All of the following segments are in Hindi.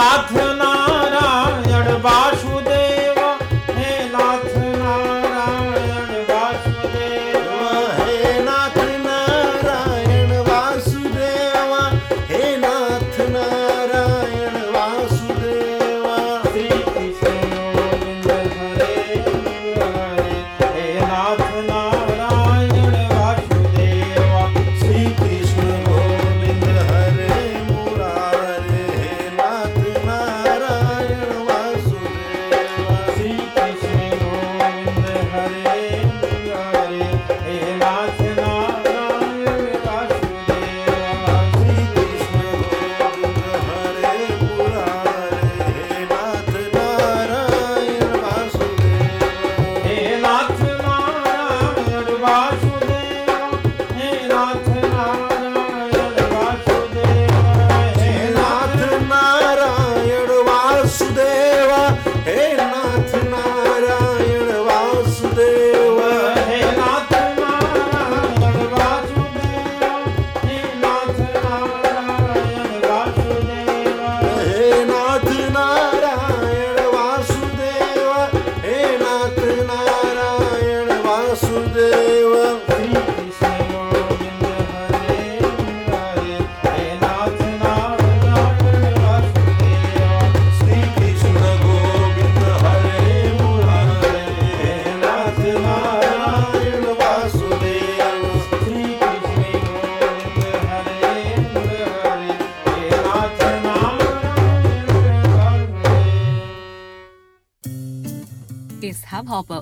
नाथ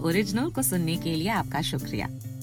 ओरिजिनल को सुनने के लिए आपका शुक्रिया।